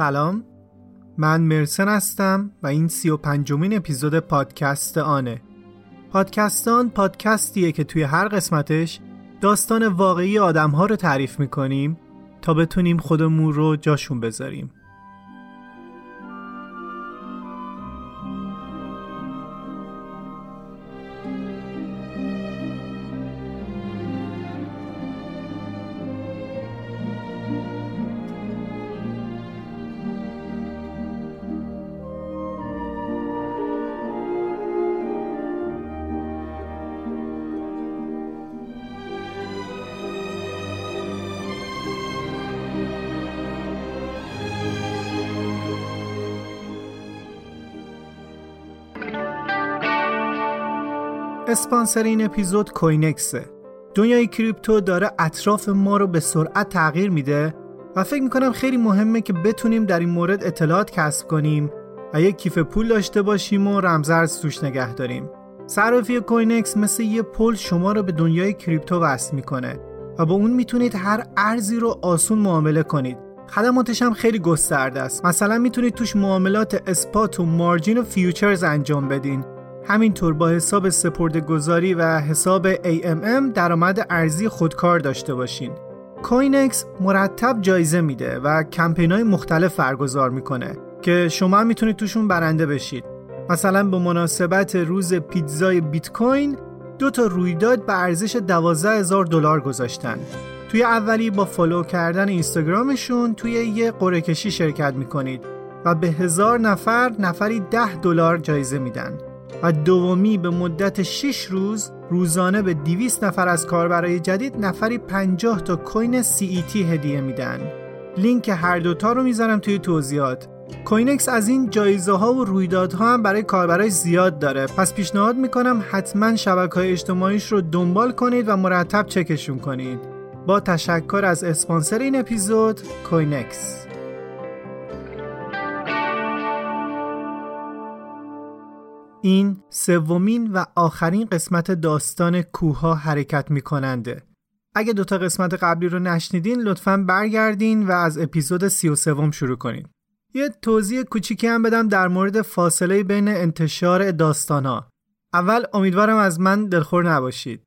سلام. من مرسن هستم و این سی و پنجمین اپیزود پادکست آنه. پادکستان پادکستیه که توی هر قسمتش داستان واقعی آدم ها رو تعریف می‌کنیم تا بتونیم خودمون رو جاشون بذاریم. اسپانسر این اپیزود کوینکسه. دنیای کریپتو داره اطراف ما رو به سرعت تغییر میده و فکر می‌کنم خیلی مهمه که بتونیم در این مورد اطلاعات کسب کنیم و یک کیف پول داشته باشیم و رمزارز توش نگه داریم. صرافی کوینکس مثل یه پل شما رو به دنیای کریپتو وصل می‌کنه و با اون می‌تونید هر ارزی رو آسون معامله کنید. خدماتش هم خیلی گسترده است. مثلا می‌تونید توش معاملات spot و margin و futures انجام بدین. همینطور با حساب سپرده گذاری و حساب AMM درآمد ارزی خودکار داشته باشین. کوینکس مرتب جایزه میده و کمپین های مختلف برگزار می‌کنه که شما می‌تونید توشون برنده بشید. مثلا به مناسبت روز پیتزای بیت کوین دو تا رویداد به ارزش 12 هزار دلار گذاشتن. توی اولی با follow کردن اینستاگرامشون توی یه قرعه کشی شرکت می‌کنید و به هزار نفر نفری 10 دلار جایزه میدن. و دومی به مدت 6 روز روزانه به 200 نفر از کاربرای جدید نفری 50 تا coin CET هدیه میدن. لینک هر دوتا رو می‌ذارم توی توضیحات. کوینکس از این جایزه ها و رویدادها هم برای کاربرای زیاد داره پس پیشنهاد می‌کنم حتما شبکه های اجتماعیش رو دنبال کنید و مرتب چکشون کنید با تشکر از اسپانسر این اپیزود کوینکس این سومین و آخرین قسمت داستان کوها حرکت می کننده. اگه دوتا قسمت قبلی رو نشنیدین لطفا برگردین و از اپیزود سی و سوم شروع کنین. یه توضیح کوچیکی هم بدم در مورد فاصله بین انتشار داستان ها. اول امیدوارم از من دلخور نباشید.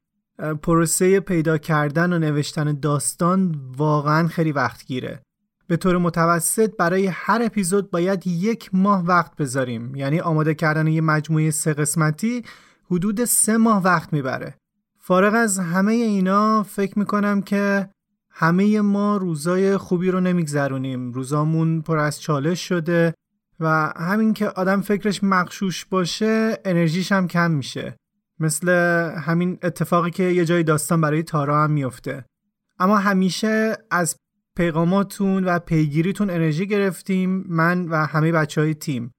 پروسه پیدا کردن و نوشتن داستان واقعا خیلی وقت گیره. به طور متوسط برای هر اپیزود باید یک ماه وقت بذاریم. یعنی آماده کردن یه مجموعه سه قسمتی حدود سه ماه وقت می‌بره. فارغ از همه اینا فکر می‌کنم که همه ما روزای خوبی رو نمیگذرونیم. روزامون پر از چالش شده و همین که آدم فکرش مخشوش باشه انرژیش هم کم میشه. مثل همین اتفاقی که یه جای داستان برای تارا هم میفته اما همیشه از پیغاماتون و پیگیریتون انرژی گرفتیم من و همه بچه های تیم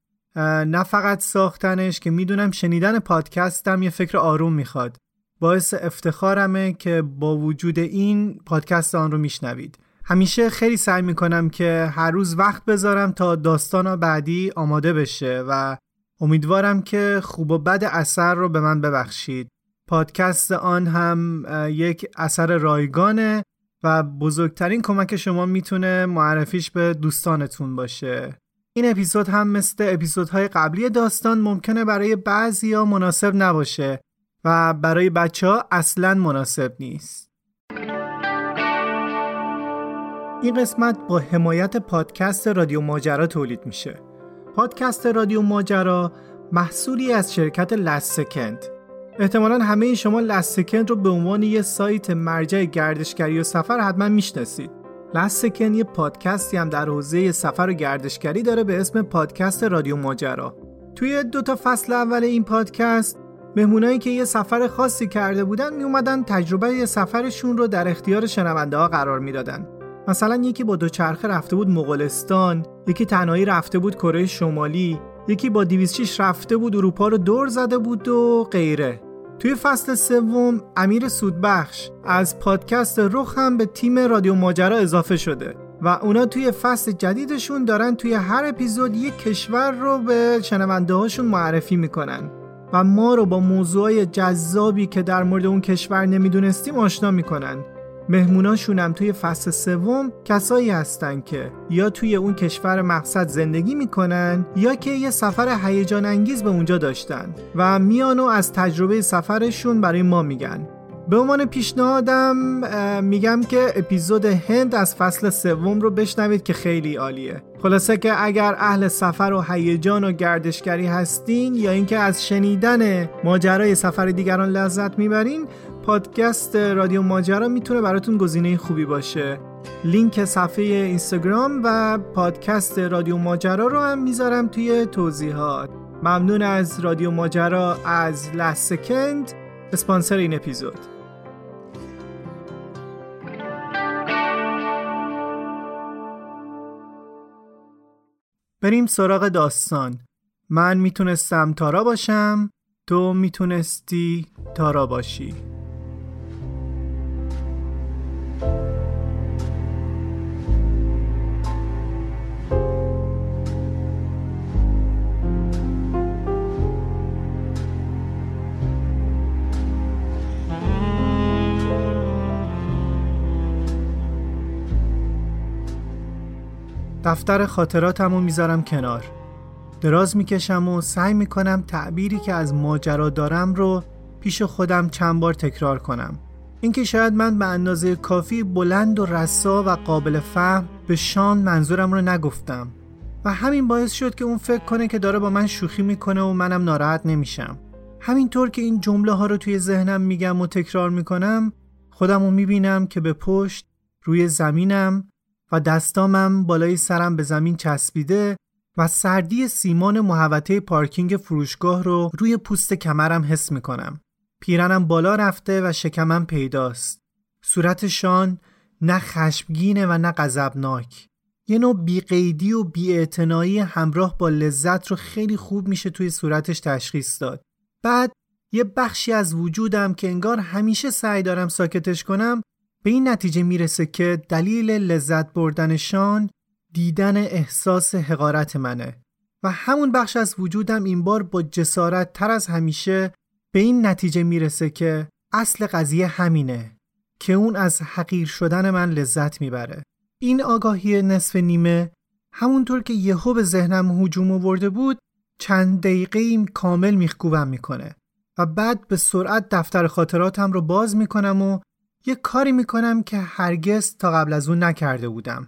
نه فقط ساختنش که می‌دونم شنیدن پادکستم یه فکر آروم می‌خواد. باعث افتخارمه که با وجود این پادکست آن رو میشنوید. همیشه خیلی سعی می‌کنم که هر روز وقت بذارم تا داستان بعدی آماده بشه و امیدوارم که خوب و بد اثر رو به من ببخشید. پادکست آن هم یک اثر رایگانه و بزرگترین کمک شما می‌تونه معرفیش به دوستانتون باشه. این اپیزود هم مثل اپیزودهای قبلی داستان ممکنه برای بعضی مناسب نباشه و برای بچه ها اصلا مناسب نیست. این قسمت با حمایت پادکست رادیو ماجرا تولید میشه. پادکست رادیو ماجرا محصولی از شرکت لست سکند احتمالا همه شما لست رو به عنوان یه سایت مرجع گردشگری و سفر حتما می‌شناسید. لست یه پادکستی هم در حوزه سفر و گردشگری داره به اسم پادکست رادیو ماجرا. توی دو تا فصل اول این پادکست مهمونایی که یه سفر خاصی کرده بودن می اومدن تجربه سفرشون رو در اختیار شنونده ها قرار می‌دادن. مثلا یکی با دوچرخه رفته بود مغولستان، یکی تنهایی رفته بود کره شمالی، یکی با 206 رفته بود اروپا رو دور زده بود و غیره. توی فصل سوم امیر سودبخش از پادکست رخ هم به تیم رادیو ماجرا اضافه شده و اونا توی فصل جدیدشون دارن توی هر اپیزود یک کشور رو به شنونده هاشون معرفی می‌کنن و ما رو با موضوعای جذابی که در مورد اون کشور نمی‌دونستیم آشنا می‌کنن. مهموناشونم توی فصل سوم کسایی هستن که یا توی اون کشور مقصد زندگی می‌کنن یا که یه سفر هیجان انگیز به اونجا داشتن و میان و از تجربه سفرشون برای ما میگن. به عنوان پیشنهادم میگم که اپیزود هند از فصل سوم رو بشنوید که خیلی عالیه. خلاصه که اگر اهل سفر و هیجان و گردشگری هستین یا اینکه از شنیدن ماجرای سفر دیگران لذت می‌برین پادکست رادیو ماجرا می‌تونه براتون گزینه خوبی باشه. لینک صفحه اینستاگرام و پادکست رادیو ماجرا رو هم می‌ذارم توی توضیحات. ممنون از رادیو ماجرا از لسکند اسپانسر این اپیزود. بریم سراغ داستان. من می‌تونستم تارا باشم تو می‌تونستی تارا باشی. دفتر خاطراتم رو می‌ذارم کنار. دراز می‌کشم و سعی می‌کنم تعبیری که از ماجرا دارم رو پیش خودم چند بار تکرار کنم. اینکه شاید من به اندازه کافی بلند و رسا و قابل فهم به شان منظورم رو نگفتم و همین باعث شد که اون فکر کنه که داره با من شوخی می‌کنه و منم ناراحت نمیشم. همینطور که این جمله ها رو توی ذهنم میگم و تکرار می‌کنم خودم رو می‌بینم که به پشت روی زمینم و دستامم بالای سرم به زمین چسبیده و سردی سیمان محوطه پارکینگ فروشگاه رو روی پوست کمرم حس می‌کنم. پیرنم بالا رفته و شکمم پیداست. صورت شان نه خشمگینه و نه غضبناک. یه نوع بیقیدی و بیاعتنایی همراه با لذت رو خیلی خوب میشه توی صورتش تشخیص داد. بعد یه بخشی از وجودم که انگار همیشه سعی دارم ساکتش کنم به این نتیجه می‌رسه که دلیل لذت بردنشان دیدن احساس حقارت منه. و همون بخش از وجودم این بار با جسارت تر از همیشه به این نتیجه می‌رسه که اصل قضیه همینه که اون از حقیر شدن من لذت می‌بره. این آگاهی نصف نیمه همونطور که یهو به ذهنم هجوم آورده بود چند دقیقه ایم کامل میخکوبم می‌کنه و بعد به سرعت دفتر خاطراتم رو باز می‌کنم و یه کاری می‌کنم که هرگز تا قبل از اون نکرده بودم.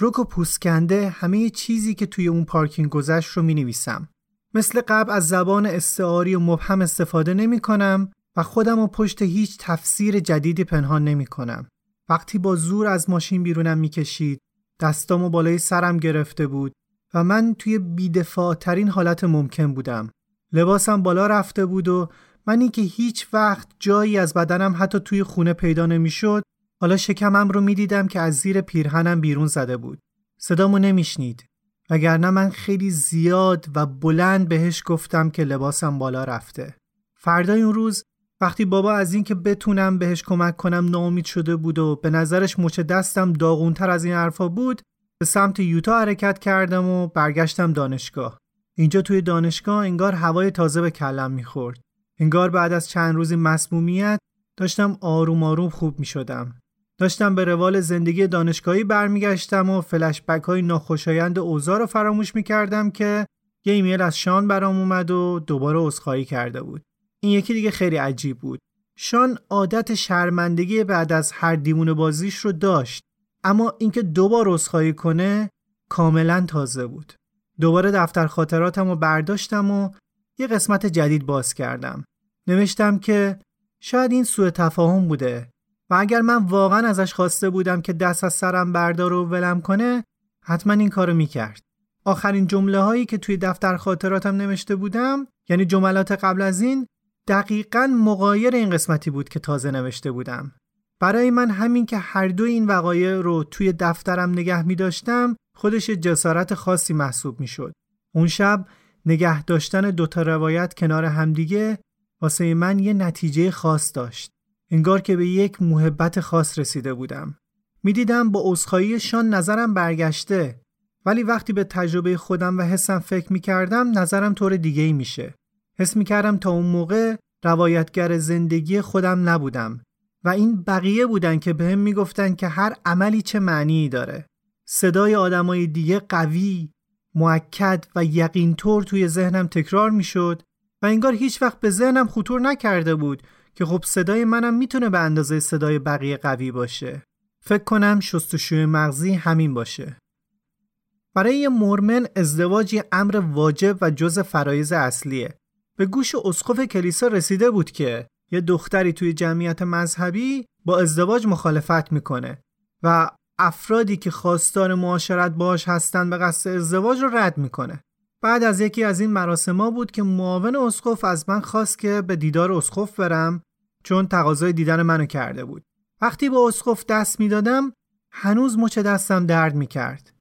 رک و پوسکنده همه چیزی که توی اون پارکینگ گذشت رو می‌نویسم. مثل قبل از زبان استعاری و مبهم استفاده نمی کنم و خودم و پشت هیچ تفسیر جدیدی پنهان نمی کنم. وقتی با زور از ماشین بیرونم می‌کشید دستامو بالای سرم گرفته بود و من توی بیدفاع ترین حالت ممکن بودم. لباسم بالا رفته بود و منی که هیچ وقت جایی از بدنم حتی توی خونه پیدا نمی‌شد حالا شکمم رو می‌دیدم که از زیر پیرهنم بیرون زده بود. صدامو نمیشنید. وگرنه من خیلی زیاد و بلند بهش گفتم که لباسم بالا رفته. فردای اون روز وقتی بابا از اینکه بتونم بهش کمک کنم ناامید شده بود و به نظرش مچ دستم داغونتر از این حرفا بود به سمت یوتا حرکت کردم و برگشتم دانشگاه. اینجا توی دانشگاه انگار هوای تازه به کلم می‌خورد. انگار بعد از چند روزی مسمومیت داشتم آروم آروم خوب می شدم. داشتم به روال زندگی دانشگاهی برمیگشتم و فلشبک های ناخوشایند اوضاع رو فراموش می کردم که یه ایمیل از شان برام اومد و دوباره عذرخواهی کرده بود. این یکی دیگه خیلی عجیب بود. شان عادت شرمندگی بعد از هر دیمون بازیش رو داشت اما اینکه دوبار عذرخواهی کنه کاملا تازه بود. دوباره دفتر خاطراتم رو برداشتم و یه قسمت جدید باز کردم. نوشتم که شاید این سوء تفاهم بوده و اگر من واقعا ازش خواسته بودم که دست از سرم بردار و ولم کنه حتما این کارو می‌کرد. آخرین جمله هایی که توی دفتر خاطراتم نوشته بودم یعنی جملات قبل از این دقیقا مقایر این قسمتی بود که تازه نوشته بودم. برای من همین که هر دو این وقایع رو توی دفترم نگه می داشتم خودش جسارت خاصی محسوب می شد. اون شب نگه داشتن دوتا روایت کنار همدیگه واسه من یه نتیجه خاص داشت. انگار که به یک محبت خاص رسیده بودم. می‌دیدم با شان نظرم برگشته ولی وقتی به تجربه خودم و حسم فکر می‌کردم نظرم طور دیگه ای میشه. حس می‌کردم تا اون موقع روایتگر زندگی خودم نبودم. و این بقیه بودن که بهم می‌گفتن که هر عملی چه معنی داره صدای آدمای دیگه قوی معکد و یقینطور توی ذهنم تکرار می‌شد و انگار هیچ وقت به ذهنم خطور نکرده بود که خب صدای منم می‌تونه به اندازه صدای بقیه قوی باشه. فکر کنم شستشوی مغزی همین باشه. برای یه ازدواج امر واجب و جز فرایز اصلیه. به گوش اسقف کلیسا رسیده بود که یه دختری توی جمعیت مذهبی با ازدواج مخالفت می‌کنه و افرادی که خواستار معاشرت باش هستن به قصد ازدواج رو رد می‌کنه. بعد از یکی از این مراسما بود که معاون اسقف از من خواست که به دیدار اسقف برم چون تقاضای دیدن منو کرده بود. وقتی به اسقف دست می‌دادم هنوز مچ دستم درد می‌کرد.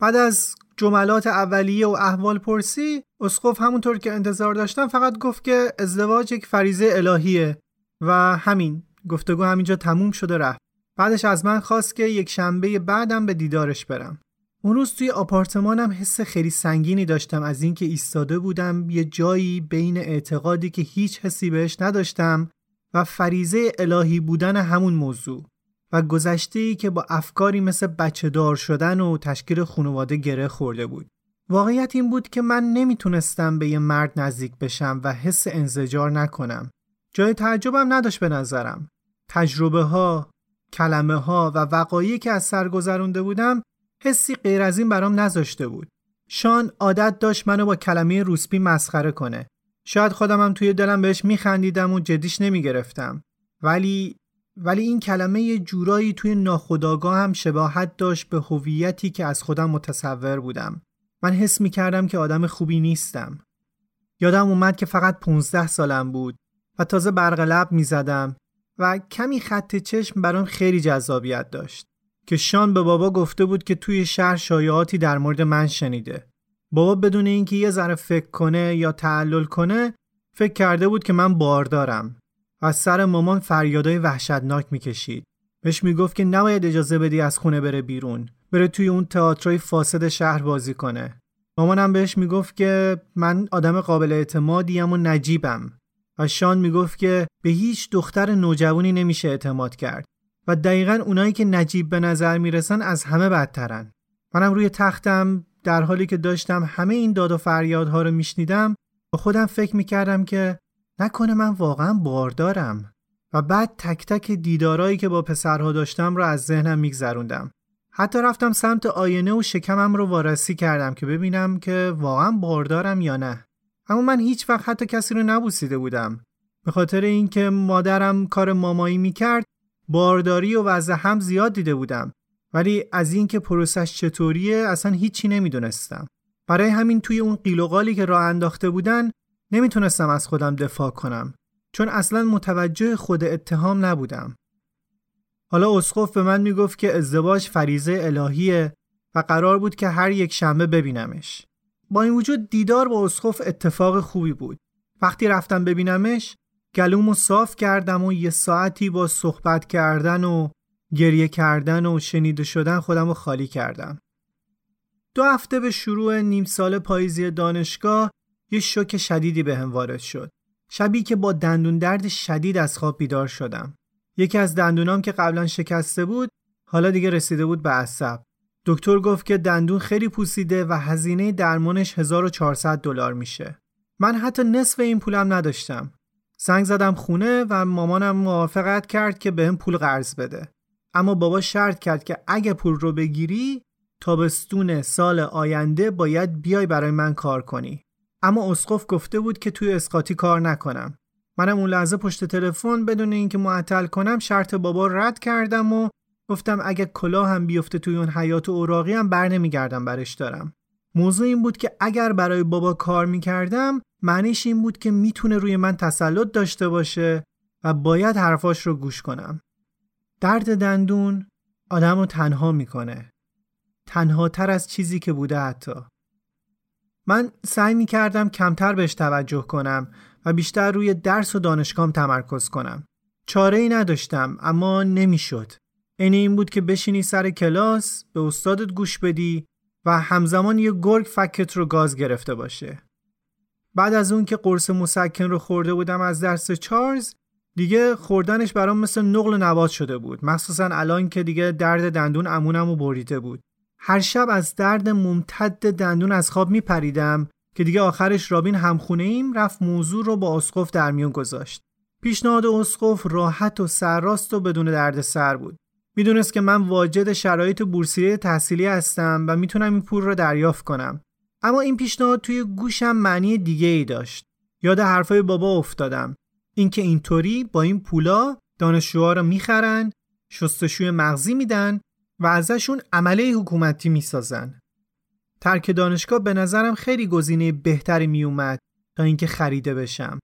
بعد از جملات اولیه و احوال پرسی اسقف همونطور که انتظار داشتم فقط گفت که ازدواج یک فریزه الهیه و همین گفتگو همینجا تموم شده رفت. بعدش از من خواست که یک شنبه بعدم به دیدارش برم. اون روز توی آپارتمانم حس خیلی سنگینی داشتم از اینکه ایستاده بودم یه جایی بین اعتقادی که هیچ حسی بهش نداشتم و فریزه الهی بودن همون موضوع و گذشته که با افکاری مثل بچه دار شدن و تشکیل خانواده گره خورده بود. واقعیت این بود که من نمی‌تونستم به یه مرد نزدیک بشم و حس انزجار نکنم. جای تعجبم نداشت به نظرم. تجربه ها، کلمه ها و وقایعی که از سر گذرونده بودم حسی غیر از این برام نذاشته بود. شان عادت داشت منو با کلمه روسپی مسخره کنه. شاید خودمم توی دلم بهش میخندیدم و جدیش نمی‌گرفتم. ولی ولی این کلمه جورایی توی ناخودآگاه هم شباهت داشت به هویتی که از خودم متصور بودم. من حس می کردم که آدم خوبی نیستم. یادم اومد که فقط 15 سالم بود و تازه برق لب می زدم و کمی خط چشم برام خیلی جذابیت داشت که شان به بابا گفته بود که توی شهر شایعاتی در مورد من شنیده. بابا بدون اینکه یه ذره فکر کنه یا تعلل کنه فکر کرده بود که من باردارم. از سر مامان فریادای وحشتناک می‌کشید. بهش می‌گفت که نباید اجازه بدی از خونه بره بیرون. بره توی اون تئاترای فاسد شهر بازی کنه. مامانم بهش می‌گفت که من آدم قابل اعتمادیم و نجیبم. و شان می‌گفت که به هیچ دختر نوجوانی نمیشه اعتماد کرد. و دقیقا اونایی که نجیب به نظر می‌رسن از همه بدترن. منم روی تختم در حالی که داشتم همه این داد و فریادها رو میشنیدم با خودم فکر می‌کردم که نکنه من واقعا باردارم و بعد تک تک دیدارایی که با پسرها داشتم رو از ذهنم میگذروندم. حتی رفتم سمت آینه و شکمم رو وارسی کردم که ببینم که واقعا باردارم یا نه. اما من هیچ وقت حتی کسی رو نبوسیده بودم. به خاطر اینکه مادرم کار مامایی می‌کرد بارداری و وضع هم زیاد دیده بودم ولی از اینکه پروسش چطوریه اصلا هیچی نمی‌دونستم برای همین توی اون قیل که راه انداخته بودن نمی‌تونستم از خودم دفاع کنم چون اصلا متوجه خود اتهام نبودم. حالا اسقف به من می‌گفت که ازدواج فریزه الهیه و قرار بود که هر یک شنبه ببینمش. با این وجود دیدار با اسقف اتفاق خوبی بود. وقتی رفتم ببینمش گلومو صاف کردم و یه ساعتی با صحبت کردن و گریه کردن و شنیده شدن خودم رو خالی کردم. دو هفته به شروع نیم سال پاییزی دانشگاه یه شوک شدیدی به هم وارد شد. شبی که با دندون درد شدید از خواب بیدار شدم. یکی از دندونام که قبلا شکسته بود حالا دیگه رسیده بود به عصب. دکتر گفت که دندون خیلی پوسیده و هزینه درمانش 1400 دلار میشه. من حتی نصف این پولم نداشتم. زنگ زدم خونه و مامانم موافقت کرد که بهم پول قرض بده. اما بابا شرط کرد که اگه پول رو بگیری تابستون سال آینده باید بیای برای من کار کنی. اما اسقف گفته بود که توی اسقاطی کار نکنم منم اون لحظه پشت تلفن بدون اینکه معطل کنم شرط بابا رد کردم و گفتم اگه کلاه هم بیفته توی اون حیات اوراقی هم بر نمیگردم برش دارم موضوع این بود که اگر برای بابا کار می‌کردم معنیش این بود که می‌تونه روی من تسلط داشته باشه و باید حرفاش رو گوش کنم درد دندون آدم رو تنها می‌کنه تنها تر از چیزی که بوده حتی من سعی می کردم کمتر بهش توجه کنم و بیشتر روی درس و دانشگاهم تمرکز کنم. چاره ای نداشتم اما نمی‌شد. این این بود که بشینی سر کلاس به استادت گوش بدی و همزمان یه گرگ فکت رو گاز گرفته باشه. بعد از اون که قرص مسکن رو خورده بودم از درس چارلز دیگه خوردنش برام مثل نقل نبات شده بود. مخصوصا الان که دیگه درد دندون امونم و بریده بود. هر شب از درد ممتد دندون از خواب میپریدم که دیگه آخرش رابین همخونه ایم رفت موضوع رو با اسقف در میون گذاشت. پیشنهاد اسقف راحت و سرراست و بدون درد سر بود. می‌دونست که من واجد شرایط بورسیه تحصیلی هستم و می‌تونم این پول رو دریافت کنم. اما این پیشنهاد توی گوشم معنی دیگه ای داشت. یاد حرفای بابا افتادم. اینکه اینطوری با این پولا دانشجوها رو می‌خرن شستشوی مغزی میدن و ازشون عمله حکومتی می‌سازن. ترک دانشگاه به نظرم خیلی گزینه بهتری میومد تا اینکه خریده بشم.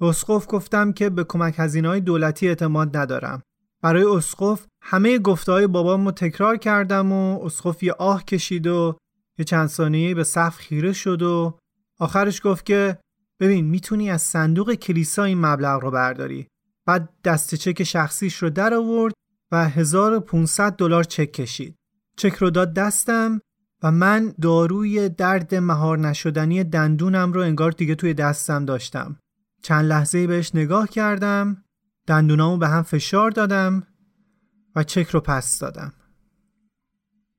به اسقف گفتم که به کمک هزینه های دولتی اعتماد ندارم. برای اسقف همه گفته های بابامو تکرار کردم و اسقف یه آه کشید و یه چند ثانیه به صف خیره شد و آخرش گفت که ببین می‌تونی از صندوق کلیسا این مبلغ رو برداری. بعد دست چک شخصیش رو در آورد و 1500 دلار چک کشید. چک رو داد دستم و من داروی درد مهار نشدنی دندونم رو انگار دیگه توی دستم داشتم. چند لحظه بهش نگاه کردم. دندونامو به هم فشار دادم و چک رو پس دادم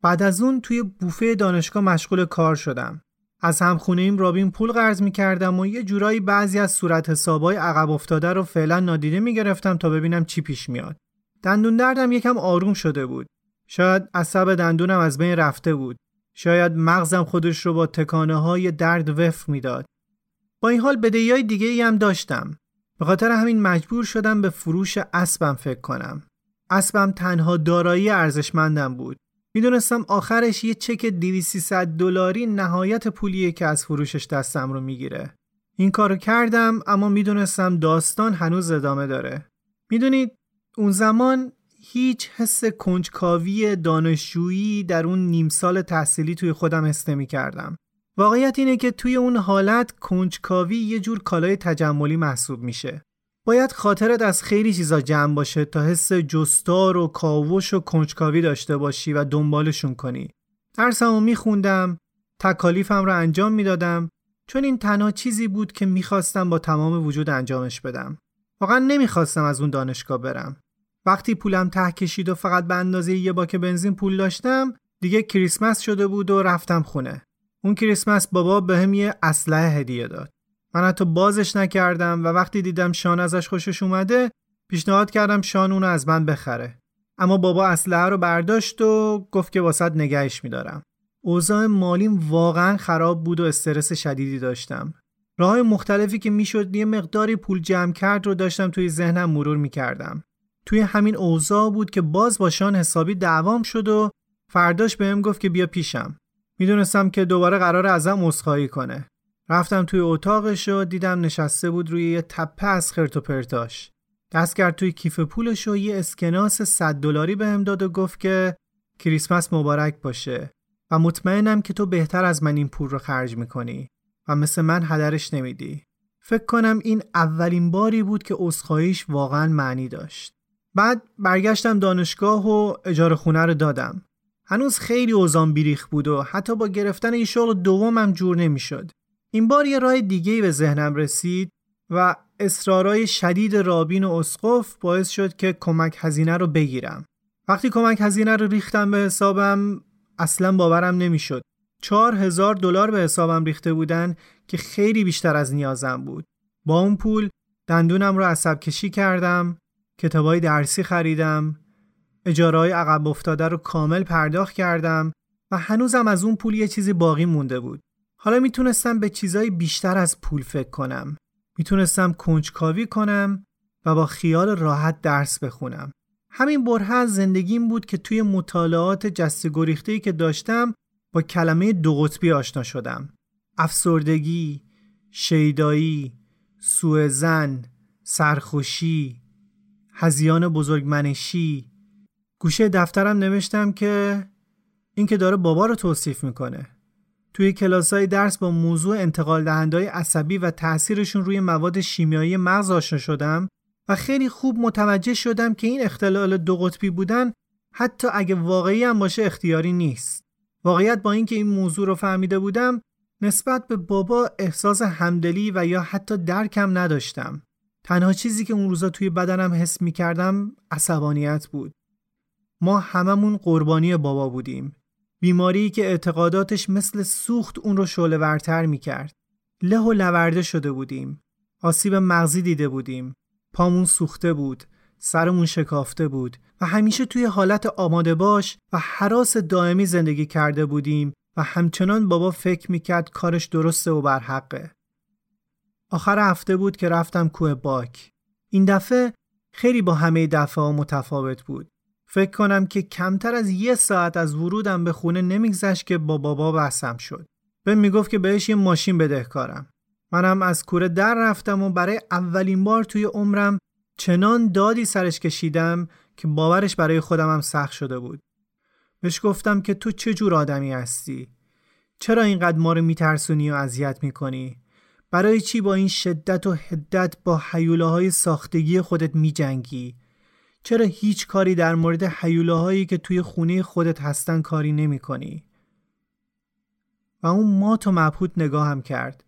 بعد از اون توی بوفه دانشگاه مشغول کار شدم از همخونه ایم رابین پول قرض می کردم و یه جورایی بعضی از صورت حسابای عقب افتاده رو فعلا نادیده می گرفتم تا ببینم چی پیش میاد. دندون دردم یکم آروم شده بود. شاید عصب دندونم از بین رفته بود. شاید مغزم خودش رو با تکانه های درد وفق می‌داد. با این حال بدهی های دیگه ای هم داشتم. به خاطر همین مجبور شدم به فروش اسبم فکر کنم. اسبم تنها دارایی ارزشمندم بود. می‌دونستم آخرش یه چک 2300 دلاری نهایت پولیه که از فروشش دستم رو می‌گیره. این کارو کردم اما می‌دونستم داستان هنوز ادامه داره. می‌دونید اون زمان هیچ حس کنجکاوی دانشجویی در اون نیم سال تحصیلی توی خودم حس می کردم. واقعیت اینه که توی اون حالت کنجکاوی یه جور کالای تجملی محسوب میشه. باید خاطرت از خیلی چیزا جمع باشه تا حس جستار و کاوش و کنجکاوی داشته باشی و دنبالشون کنی. درسمو میخوندم، تکالیفم رو انجام می‌دادم چون این تنها چیزی بود که می‌خواستم با تمام وجود انجامش بدم. واقعا نمی‌خواستم از اون دانشگاه برم. وقتی پولم ته کشید و فقط به اندازه یه باک بنزین پول داشتم دیگه کریسمس شده بود و رفتم خونه. اون کریسمس بابا به یه اسلحه هدیه داد. من حتی بازش نکردم و وقتی دیدم شان ازش خوشش اومده پیشنهاد کردم شان اونو از من بخره. اما بابا اسلحه رو برداشت و گفت که واسط نگهش میدارم. اوضاع مالیم واقعا خراب بود و استرس شدیدی داشتم. راه مختلفی که می‌شد یه مقداری پول جمع کرد رو داشتم توی ذهنم مرور می‌کردم. توی همین اوضاع بود که باز با شان حسابی دعوام شد و فرداش بهم گفت که بیا پیشم. می‌دونستم که دوباره قرار ازم عذرخواهی کنه رفتم توی اتاقش و دیدم نشسته بود روی یه تپه از خرت و پرتاش. دست کرد توی کیف پولش و یه اسکناس 100 دلاری بهم داد و گفت که کریسمس مبارک باشه و مطمئنم که تو بهتر از من این پول رو خرج می‌کنی و مثل من هدرش نمیدی. فکر کنم این اولین باری بود که عذرخواهیش واقعا معنی داشت. بعد برگشتم دانشگاه و اجاره خونه رو دادم. هنوز خیلی اوزان بیریخ بود و حتی با گرفتن این شغل دومم جور نمی‌شد. این بار یه راه دیگه به ذهنم رسید و اصرارای شدید رابین و اسقف باعث شد که کمک هزینه رو بگیرم. وقتی کمک هزینه رو ریختم به حسابم اصلا باورم نمی‌شد. چهار هزار دلار به حسابم ریخته بودن که خیلی بیشتر از نیازم بود. با اون پول دندونم رو عصب کشی کردم، کتابای درسی خریدم، اجارای عقب افتاده رو کامل پرداخت کردم و هنوزم از اون پول یه چیزی باقی مونده بود. حالا می‌تونستم به چیزای بیشتر از پول فکر کنم. می‌تونستم کنجکاوی کنم و با خیال راحت درس بخونم. همین بره از زندگیم بود که توی مطالعات جست گریخته‌ای که داشتم با کلمه دو قطبی آشنا شدم. افسردگی، شیدایی، سوء زن، سرخوشی، هزیان بزرگمنشی. گوشه دفترم نوشتم که این که داره بابا رو توصیف می‌کنه. توی کلاس های درس با موضوع انتقال دهندهای عصبی و تاثیرشون روی مواد شیمیایی مغز آشنا شدم و خیلی خوب متوجه شدم که این اختلال دو قطبی بودن حتی اگه واقعی هم باشه اختیاری نیست. واقعیت با اینکه این موضوع رو فهمیده بودم نسبت به بابا احساس همدلی و یا حتی درکم نداشتم. تنها چیزی که اون روزا توی بدنم حس می کردم عصبانیت بود. ما هممون قربانی بابا بودیم. بیماری که اعتقاداتش مثل سوخت اون رو شعله ورتر می کرد. له و لورده شده بودیم. آسیب مغزی دیده بودیم. پامون سوخته بود. سرمون شکافته بود و همیشه توی حالت آماده باش و حراس دائمی زندگی کرده بودیم و همچنان بابا فکر می‌کرد کارش درسته و برحقه. آخر هفته بود که رفتم کوه باک. این دفعه خیلی با همه دفعه متفاوت بود. فکر کنم که کمتر از یه ساعت از ورودم به خونه نمیگذشت که با بابا بحثم شد. به می‌گفت که بهش یه ماشین بدهکارم. منم از کوره در رفتم و برای اولین بار توی عمرم چنان دادی سرش کشیدم که باورش برای خودم هم سخت شده بود. بهش گفتم که تو چه جور آدمی هستی؟ چرا اینقدر ما رو میترسونی و اذیت می‌کنی؟ برای چی با این شدت و حدت با حیوله های ساختگی خودت میجنگی؟ چرا هیچ کاری در مورد حیوله هایی که توی خونه خودت هستن کاری نمی کنی؟ و اون مات و مبهوت نگاهم کرد.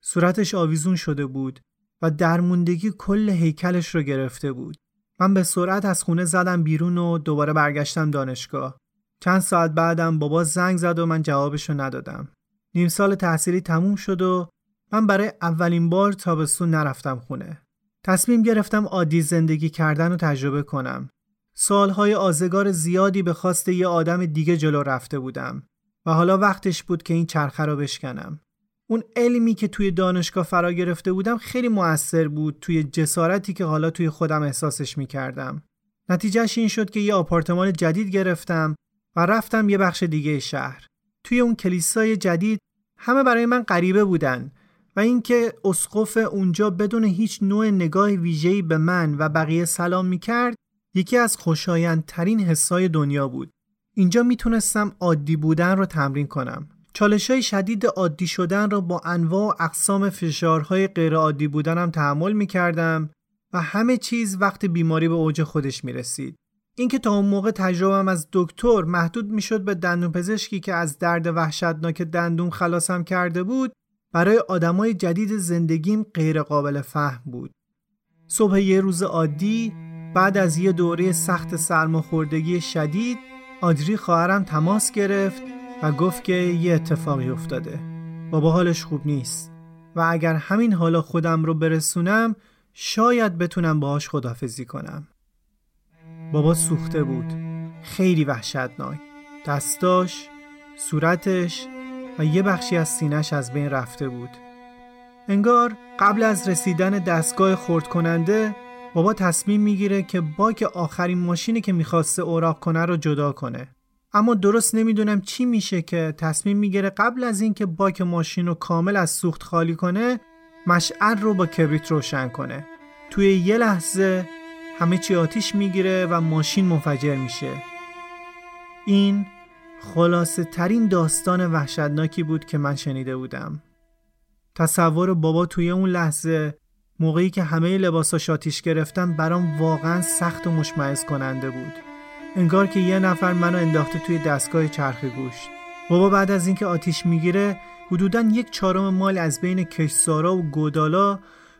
صورتش آویزون شده بود و درموندگی کل هیکلش رو گرفته بود. من به سرعت از خونه زدم بیرون و دوباره برگشتم دانشگاه. چند ساعت بعدم بابا زنگ زد و من جوابش رو ندادم. نیم سال تحصیلی تموم شد و من برای اولین بار تابستون نرفتم خونه. تصمیم گرفتم عادی زندگی کردن رو تجربه کنم. سالهای آزگار زیادی به خواست یه آدم دیگه جلو رفته بودم و حالا وقتش بود که این چرخه رو بشکنم. اون علمی که توی دانشگاه فرا گرفته بودم خیلی موثر بود توی جسارتی که حالا توی خودم احساسش می‌کردم. نتیجهش این شد که یه آپارتمان جدید گرفتم و رفتم یه بخش دیگه شهر. توی اون کلیسای جدید همه برای من غریبه بودن و اینکه اسقف اونجا بدون هیچ نوع نگاه ویژه‌ای به من و بقیه سلام می‌کرد یکی از خوشایندترین حسای دنیا بود. اینجا می‌تونستم عادی بودن رو تمرین کنم. چالش های شدید عادی شدن را با انواع و اقسام فشارهای غیر عادی بودنم تحمل می کردم و همه چیز وقت بیماری به اوج خودش می رسید. اینکه تا اون موقع تجربم از دکتر محدود می شد به دندون پزشکی که از درد وحشتناک دندون خلاصم کرده بود برای آدمای جدید زندگیم غیر قابل فهم بود. صبح یه روز عادی بعد از یه دوره سخت سرماخوردگی شدید آدری خواهرم تماس گرفت و گفت که یه اتفاقی افتاده. بابا حالش خوب نیست و اگر همین حالا خودم رو برسونم شاید بتونم باهاش خدافزی کنم. بابا سوخته بود. خیلی وحشتناک. دستاش صورتش و یه بخشی از سینش از بین رفته بود. انگار قبل از رسیدن دستگاه خورد کننده بابا تصمیم می‌گیره که باک آخرین ماشینی که می‌خواسته اوراق کنه رو جدا کنه. اما درست نمی‌دونم چی میشه که تصمیم می‌گیره قبل از اینکه باک ماشین رو کامل از سوخت خالی کنه مشعل رو با کبریت روشن کنه. توی یه لحظه همه چی آتیش می‌گیره و ماشین منفجر میشه. این خلاصه ترین داستان وحشتناکی بود که من شنیده بودم. تصور بابا توی اون لحظه موقعی که همه لباساش آتیش گرفتن برام واقعا سخت و مشمعز کننده بود. انگار که یه نفر منو انداخته توی دستگاه چرخ گوشت. بابا بعد از اینکه آتیش می‌گیره حدودا یک چهارم مال از بین کشسارا و گودالا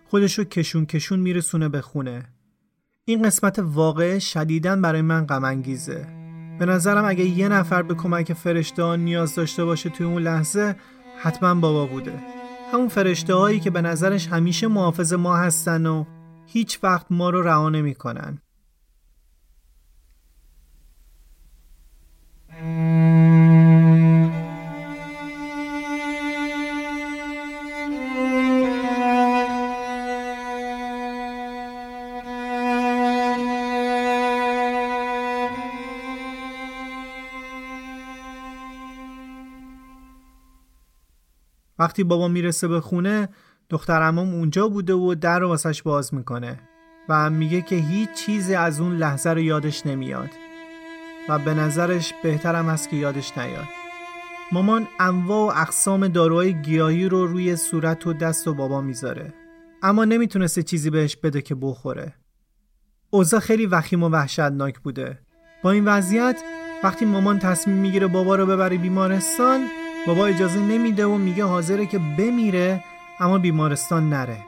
خودشو کشون کشون میرسونه به خونه. این قسمت واقع شدیدن برای من غم به نظرم اگه یه نفر به کمک فرشته نیاز داشته باشه توی اون لحظه حتما بابا بوده. همون فرشته هایی که به نظرش همیشه محافظ ما هستن و هیچ وقت ما رو رها نمی‌کنن وقتی بابا می‌رسه به خونه دختر امام اونجا بوده و در رو واسش باز می‌کنه و میگه که هیچ چیزی از اون لحظه رو یادش نمیاد و به نظرش بهترم هست که یادش نیاد. مامان انواع و اقسام داروهای گیاهی رو روی صورت و دست و بابا می‌ذاره. اما نمی‌تونسته چیزی بهش بده که بخوره. اوضاع خیلی وخیم و وحشتناک بوده. با این وضعیت وقتی مامان تصمیم می‌گیره بابا رو ببره بیمارستان بابا اجازه نمیده و میگه حاضره که بمیره اما بیمارستان نره.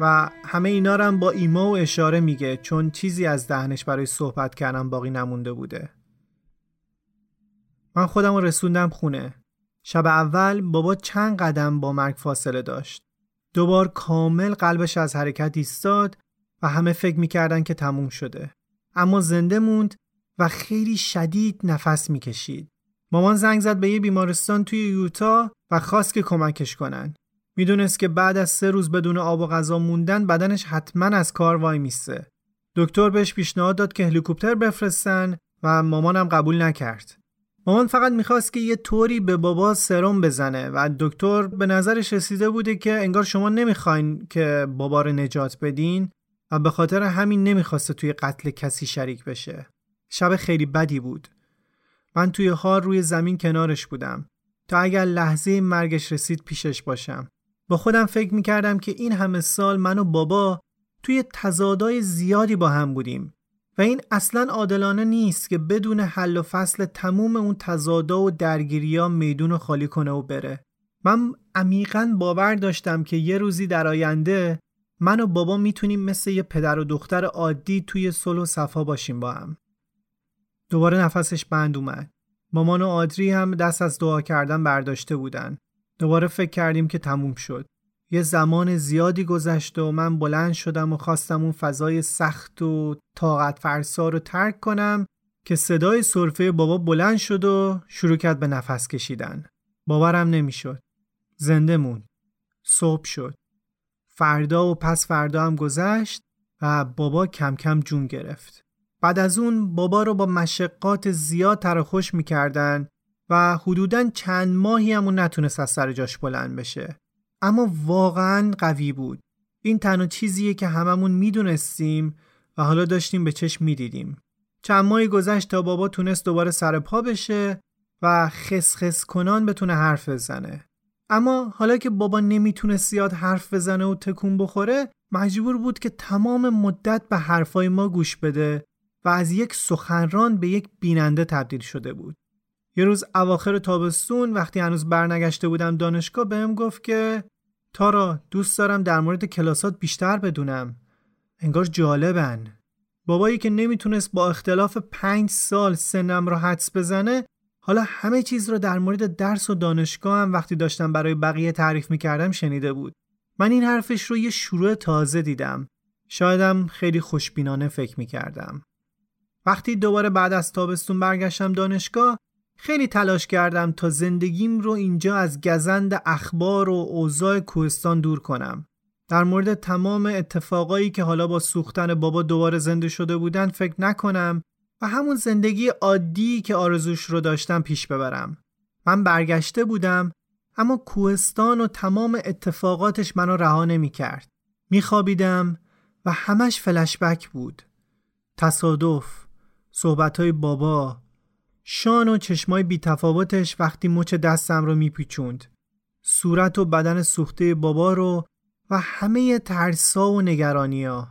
و همه اینا هم با ایما و اشاره میگه چون چیزی از دهنش برای صحبت کردن باقی نمونده بوده. من خودم رسوندم خونه. شب اول بابا چند قدم با مرگ فاصله داشت. دوبار کامل قلبش از حرکت ایستاد و همه فکر می‌کردن که تموم شده. اما زنده موند و خیلی شدید نفس می‌کشید. مامان زنگ زد به یه بیمارستان توی یوتا و خواست که کمکش کنن می‌دونست که بعد از سه روز بدون آب و غذا موندن بدنش حتما از کار وای میسته دکتر بهش پیشنهاد داد که هلیکوپتر بفرستن و مامانم قبول نکرد مامان فقط می‌خواست که یه طوری به بابا سرم بزنه و دکتر به نظرش رسیده بوده که انگار شما نمی‌خواین که بابا رو نجات بدین و به خاطر همین نمی‌خواسته توی قتل کسی شریک بشه. شب خیلی بدی بود. من توی حال روی زمین کنارش بودم. تا اگر لحظه مرگش رسید پیشش باشم. با خودم فکر می‌کردم که این همه سال من و بابا توی تضادای زیادی با هم بودیم. و این اصلا عادلانه نیست که بدون حل و فصل تموم اون تضادا و درگیریا میدون خالی کنه و بره. من عمیقا باور داشتم که یه روزی در آینده من و بابا می‌تونیم مثل یه پدر و دختر عادی توی صلح و صفا باشیم با هم. دوباره نفسش بند اومد مامان و آدری هم دست از دعا کردن برداشته بودن دوباره فکر کردیم که تموم شد یه زمان زیادی گذشت و من بلند شدم و خواستم اون فضای سخت و طاقت فرسا رو ترک کنم که صدای صرفه بابا بلند شد و شروع کرد به نفس کشیدن. باورم نمی‌شد. زنده موند. صبح شد. فردا و پس فردا هم گذشت و بابا کم کم جون گرفت. بعد از اون بابا رو با مشقات زیاد ترخوش می‌کردن و حدوداً چند ماهی همون نتونست از سر جاش بلند بشه. اما واقعا قوی بود. این تنها چیزیه که هممون می‌دونستیم و حالا داشتیم به چشم می‌دیدیم. چند ماهی گذشت تا بابا تونست دوباره سر پا بشه و خسخس کنان بتونه حرف بزنه. اما حالا که بابا نمی‌تونه زیاد حرف بزنه و تکون بخوره مجبور بود که تمام مدت به حرفای ما گوش بده و از یک سخنران به یک بیننده تبدیل شده بود. یه روز اواخر تابستون وقتی هنوز برنگشته بودم دانشگاه بهم گفت که تارا دوست دارم در مورد کلاسات بیشتر بدونم. انگار جالبن. بابایی که نمی‌تونست با اختلاف پنج سال سنم رو حدس بزنه حالا همه چیز رو در مورد درس و دانشگاه هم وقتی داشتم برای بقیه تعریف می‌کردم شنیده بود. من این حرفش رو یه شروع تازه دیدم. شایدم خیلی خوشبینانه فکر می‌کردم. وقتی دوباره بعد از تابستون برگشتم دانشگاه خیلی تلاش کردم تا زندگیم رو اینجا از گزند اخبار و اوضاع کوهستان دور کنم. در مورد تمام اتفاقایی که حالا با سوختن بابا دوباره زنده شده بودن فکر نکنم و همون زندگی عادی که آرزوش رو داشتم پیش ببرم. من برگشته بودم اما کوهستان و تمام اتفاقاتش منو رها نمی کرد. می خوابیدم و همش فلشبک بود. تصادف، صحبتهای بابا، شان و چشمای بیتفاوتش وقتی مچ دستم رو میپیچوند. صورت و بدن سوخته بابا رو و همه ترسا و نگرانیا.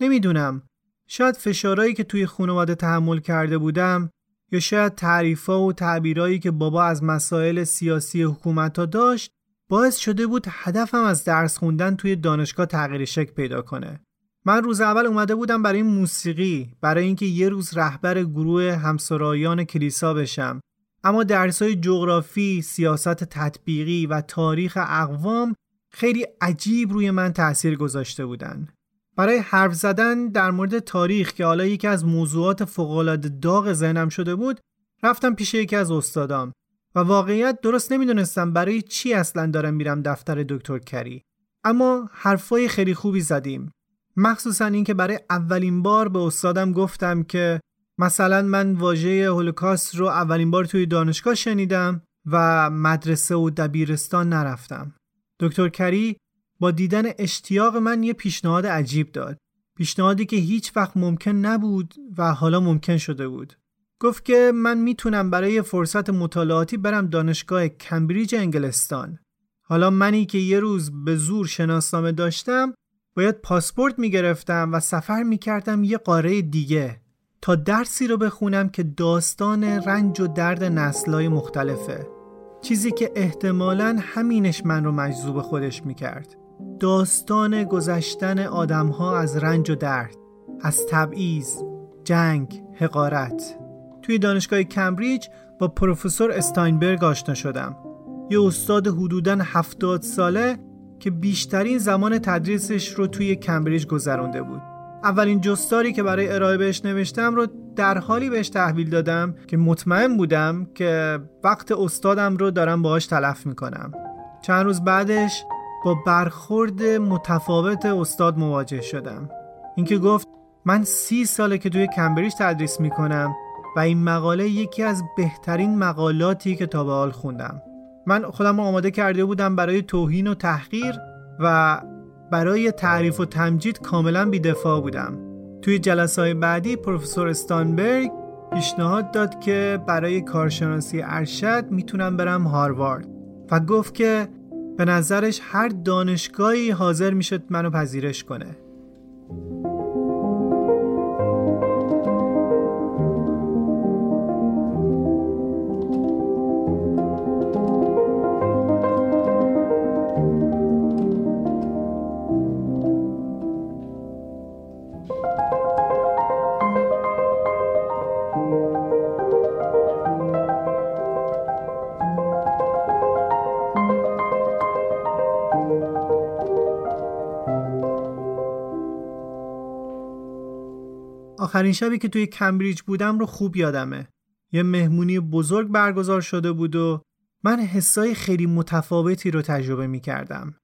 نمی‌دونم. شاید فشارهایی که توی خانواده تحمل کرده بودم یا شاید تعریفا و تعبیرایی که بابا از مسائل سیاسی حکومت ها داشت باعث شده بود هدفم از درس خوندن توی دانشگاه تغییر شکل پیدا کنه. من روز اول اومده بودم برای موسیقی برای اینکه یه روز رهبر گروه همسرایان کلیسا بشم اما درسای جغرافی، سیاست تطبیقی و تاریخ اقوام خیلی عجیب روی من تاثیر گذاشته بودن. برای حرف زدن در مورد تاریخ که حالا یکی از موضوعات فوق‌العاده داغ ذهنم شده بود، رفتم پیش یکی از استادام و واقعیت درست نمی‌دونستم برای چی اصلا دارم میرم دفتر دکتر کری. اما حرفای خیلی خوبی زدیم مخصوصا اینکه برای اولین بار به استادم گفتم که مثلا من واژه هولوکاست رو اولین بار توی دانشگاه شنیدم و مدرسه و دبیرستان نرفتم. دکتر کری با دیدن اشتیاق من یه پیشنهاد عجیب داد. پیشنهادی که هیچ وقت ممکن نبود و حالا ممکن شده بود. گفت که من می‌تونم برای فرصت مطالعاتی برم دانشگاه کمبریج انگلستان. حالا منی که یه روز به زور شناسنامه داشتم باید پاسپورت می‌گرفتم و سفر می‌کردم یه قاره دیگه تا درسی رو بخونم که داستان رنج و درد نسلای مختلفه. چیزی که احتمالا همینش من رو مجذوب خودش می‌کرد. داستان گذشتن آدمها از رنج و درد از تبعیض جنگ حقارت. توی دانشگاه کمبریج با پروفسور استاینبرگ آشنا شدم. یه استاد حدوداً هفتاد ساله که بیشترین زمان تدریسش رو توی کمبریج گذرانده بود. اولین جستاری که برای ارائه بهش نوشتم رو در حالی بهش تحویل دادم که مطمئن بودم که وقت استادم رو دارم باهاش تلف می‌کنم. چند روز بعدش با برخورد متفاوت استاد مواجه شدم. اینکه گفت من سی ساله که توی کمبریج تدریس می‌کنم و این مقاله یکی از بهترین مقالاتی که تا به حال خوندم. من خودم رو آماده کرده بودم برای توهین و تحقیر و برای تعریف و تمجید کاملا بیدفاع بودم. توی جلسه بعدی پروفسور استانبرگ پیشنهاد داد که برای کارشناسی ارشد می‌تونم برم هاروارد و گفت که به نظرش هر دانشگاهی حاضر می‌شد منو پذیرش کنه. آخرین شبی که توی کمبریج بودم رو خوب یادمه. یه مهمونی بزرگ برگزار شده بود و من حسای خیلی متفاوتی رو تجربه می کردم.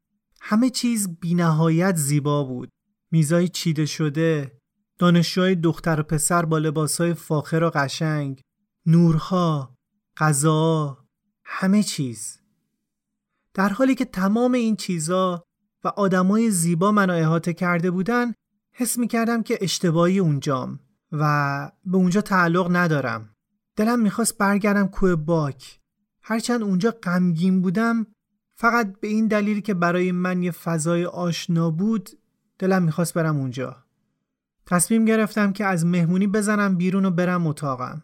همه چیز بینهایت زیبا بود. میزای چیده شده، دانشجوهای دختر و پسر با لباسهای فاخر و قشنگ، نورها، غذا، همه چیز. در حالی که تمام این چیزا و آدمای زیبا منو احاطه کرده بودن حس می کردم که اشتباهی اونجام و به اونجا تعلق ندارم. دلم می‌خواست برگردم کوه باک. هرچند اونجا غمگین بودم فقط به این دلیل که برای من یه فضای آشنا بود دلم می‌خواست برم اونجا. تصمیم گرفتم که از مهمونی بزنم بیرون و برم اتاقم.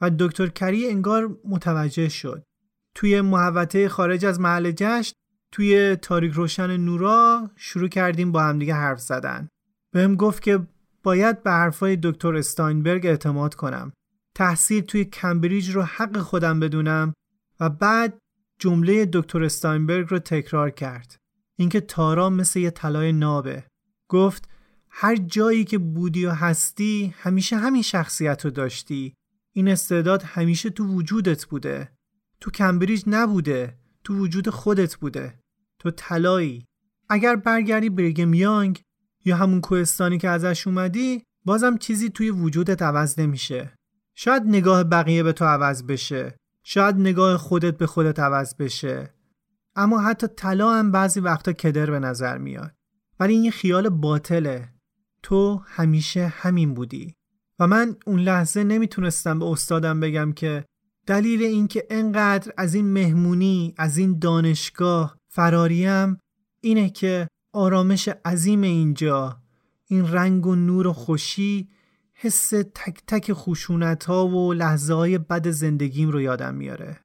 و دکتر کری انگار متوجه شد. توی محوطه خارج از محل جشن توی تاریک روشن نورا شروع کردیم با همدیگه حرف زدن. بهم گفت که باید به حرفای دکتر استاینبرگ اعتماد کنم. تحصیل توی کمبریج رو حق خودم بدونم و بعد جمله دکتر استاینبرگ رو تکرار کرد. اینکه تارا مثل یه طلای نابه. گفت هر جایی که بودی و هستی همیشه همین شخصیت رو داشتی. این استعداد همیشه تو وجودت بوده. تو کمبریج نبوده. تو وجود خودت بوده. تو طلایی. اگر برگردی برگم یانگ یا همون کوهستانی که ازش اومدی بازم چیزی توی وجودت عوض نمیشه. شاید نگاه بقیه به تو عوض بشه. شاید نگاه خودت به خودت عوض بشه. اما حتی طلا هم بعضی وقتا کدر به نظر میاد. ولی این یه خیال باطله. تو همیشه همین بودی. و من اون لحظه نمی‌تونستم به استادم بگم که دلیل اینکه انقدر از این مهمونی از این دانشگاه فراریم اینه که آرامش عظیم اینجا. این رنگ و نور و خوشی حس تک تک خشونت ها و لحظه های بد زندگیم رو یادم میاره.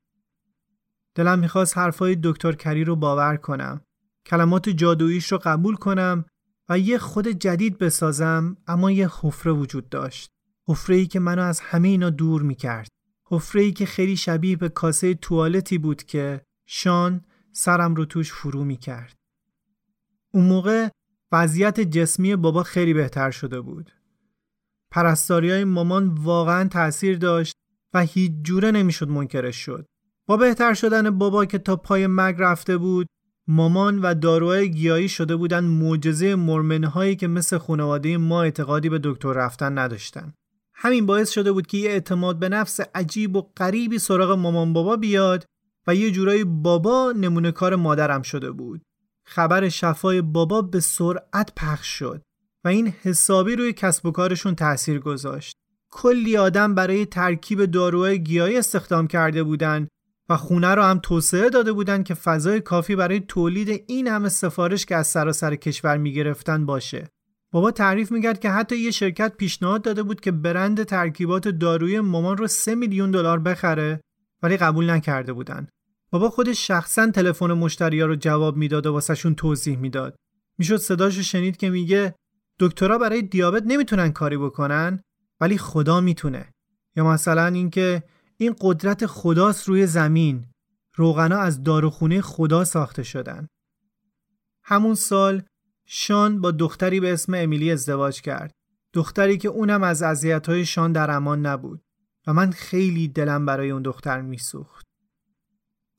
دلم می‌خواست حرفای دکتر کری رو باور کنم. کلمات جادوییش رو قبول کنم و یه خود جدید بسازم اما یه حفره وجود داشت. حفره ای که منو از همه اینا دور می‌کرد. حفره ای که خیلی شبیه به کاسه توالتی بود که شان سرم رو توش فرو می‌کرد. اون موقع وضعیت جسمی بابا خیلی بهتر شده بود. پرستاری های مامان واقعا تاثیر داشت و هیچ جوره نمی‌شد منکرش شد. با بهتر شدن بابا که تا پای مرگ رفته بود مامان و داروهای گیاهی شده بودن معجزه مرمنه هایی که مثل خانواده ما اعتقادی به دکتر رفتن نداشتن. همین باعث شده بود که یه اعتماد به نفس عجیب و غریبی سراغ مامان بابا بیاد و یه جورایی بابا نمونه کار مادرم شده بود. خبر شفای بابا به سرعت پخش شد و این حسابی روی کسب و کارشون تأثیر گذاشت. کلی آدم برای ترکیب داروهای گیاهی استخدام کرده بودند و خونه رو هم توسعه داده بودند که فضای کافی برای تولید این همه سفارش که از سراسر کشور می‌گرفتن باشه. بابا تعریف می‌کرد که حتی یه شرکت پیشنهاد داده بود که برند ترکیبات داروی مامان رو 3 میلیون دلار بخره ولی قبول نکرده بودن. بابا خودش شخصا تلفن مشتریا رو جواب می‌داد و واسهشون توضیح می‌داد. می‌شد صداشو شنید که میگه دکترها برای دیابت نمی‌تونن کاری بکنن ولی خدا می‌تونه. یا مثلا اینکه این قدرت خداست روی زمین روغنا از داروخونه خدا ساخته شدن. همون سال شان با دختری به اسم امیلی ازدواج کرد. دختری که اونم از اذیت‌های شان در امان نبود. و من خیلی دلم برای اون دختر میسوخت.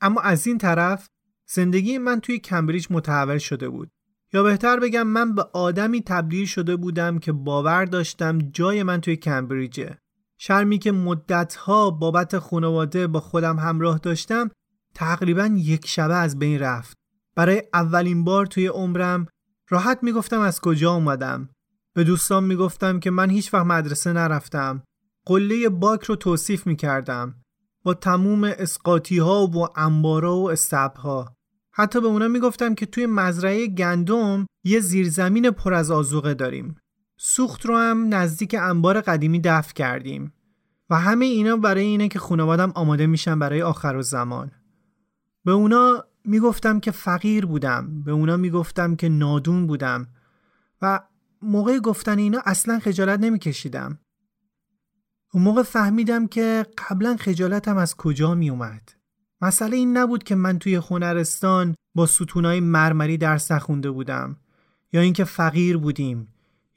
اما از این طرف زندگی من توی کمبریج متحول شده بود. یا بهتر بگم من به آدمی تبدیل شده بودم که باور داشتم جای من توی کمبریجه. شرمی که مدتها بابت خانواده با خودم همراه داشتم تقریبا یک شبه از بین رفت. برای اولین بار توی عمرم راحت می‌گفتم از کجا اومدم. به دوستان می‌گفتم که من هیچ وقت مدرسه نرفتم. قله باک رو توصیف می‌کردم. با تموم اسقاطی ها و انبارا و استب ها حتی به اونا می‌گفتم که توی مزرعه گندم یه زیرزمین پر از آزوقه داریم. سوخت رو هم نزدیک انبار قدیمی دفع کردیم. و همه اینا برای اینه که خانوادم آماده میشن برای آخر و زمان به اونا می‌گفتم که فقیر بودم. به اونا می‌گفتم که نادون بودم. و موقع گفتن اینا اصلا خجالت نمیکشیدم. اون موقع فهمیدم که قبلا خجالتم از کجا می اومد. مسئله این نبود که من توی هنرستان با ستونای مرمری درس نخونده بودم یا اینکه فقیر بودیم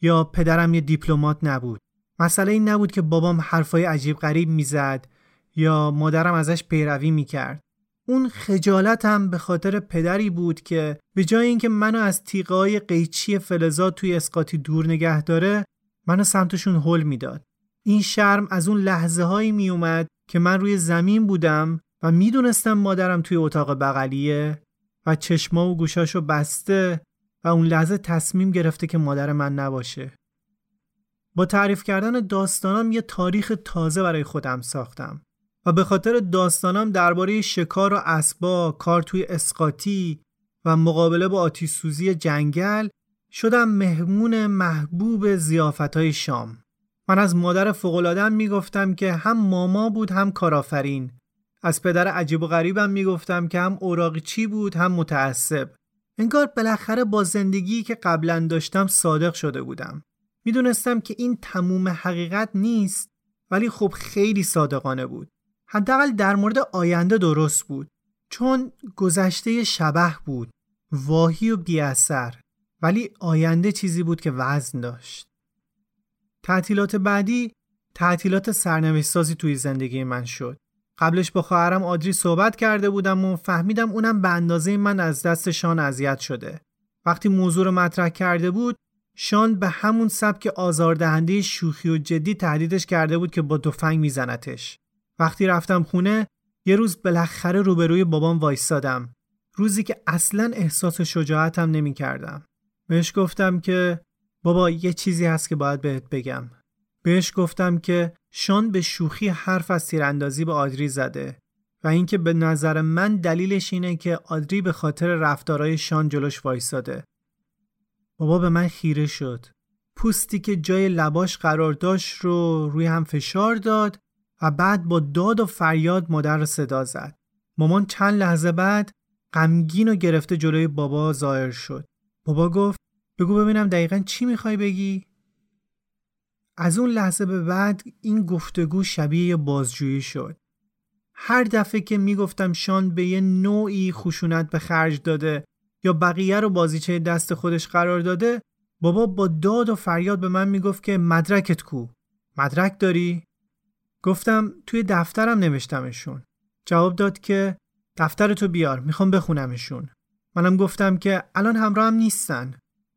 یا پدرم یه دیپلمات نبود. مسئله این نبود که بابام حرفای عجیب غریب می‌زد یا مادرم ازش پیروی می‌کرد. اون خجالتم به خاطر پدری بود که به جای اینکه منو از تیغای قیچی فلزات توی اسقاطی دور نگه داره منو سمتشون حل می‌داد. این شرم از اون لحظه هایی می اومد که من روی زمین بودم و می‌دونستم مادرم توی اتاق بغلیه و چشما و گوشاشو بسته و اون لحظه تصمیم گرفته که مادر من نباشه. با تعریف کردن داستانم یه تاریخ تازه برای خودم ساختم و به خاطر داستانم درباره شکار و اسبا، کار توی اسقاطی و مقابله با آتیش سوزی جنگل شدم مهمون محبوب زیافت های شام. من از مادر فوقلادم می‌گفتم که هم ماما بود هم کارآفرین. از پدر عجیب و غریبم می‌گفتم که هم اوراقی چی بود هم متعصب. انگار بالاخره با زندگی که قبلا داشتم صادق شده بودم. می‌دونستم که این تموم حقیقت نیست ولی خب خیلی صادقانه بود. حداقل در مورد آینده درست بود. چون گذشته شبه بود. واهی و بیاثر. ولی آینده چیزی بود که وزن داشت. تعطیلات بعدی تعطیلات سرنوشت سازی توی زندگی من شد. قبلش با خواهرم آدری صحبت کرده بودم و فهمیدم اونم به اندازه من از دست شان اذیت شده. وقتی موضوع رو مطرح کرده بود، شان به همون سبک آزاردهنده شوخی و جدی تهدیدش کرده بود که با تفنگ میزنتش. وقتی رفتم خونه، یه روز بالاخره روبروی بابام وایستادم. روزی که اصلا احساس شجاعتم نمی کردم. بهش گفتم که بابا یه چیزی هست که باید بهت بگم. بهش گفتم که شان به شوخی حرف از تیراندازی به آدری زده و اینکه به نظر من دلیلش اینه که آدری به خاطر رفتارهای شان جلوش وایساده بابا به من خیره شد. پوستی که جای لباش قرار داشت رو روی هم فشار داد و بعد با داد و فریاد مادر رو صدا زد. مامان چند لحظه بعد غمگین و گرفته جلوی بابا ظاهر شد. بابا گفت بگو ببینم دقیقا چی می‌خوای بگی؟ از اون لحظه به بعد این گفتگو شبیه یه بازجویی شد. هر دفعه که می‌گفتم شان به یه نوعی خشونت به خرج داده یا بقیه رو بازیچه دست خودش قرار داده بابا با داد و فریاد به من می‌گفت که مدرکت کو مدرک داری؟ گفتم توی دفترم نوشتمشون جواب داد که دفتر تو بیار می‌خوام بخونمشون منم گفتم که الان همراه هم نیستن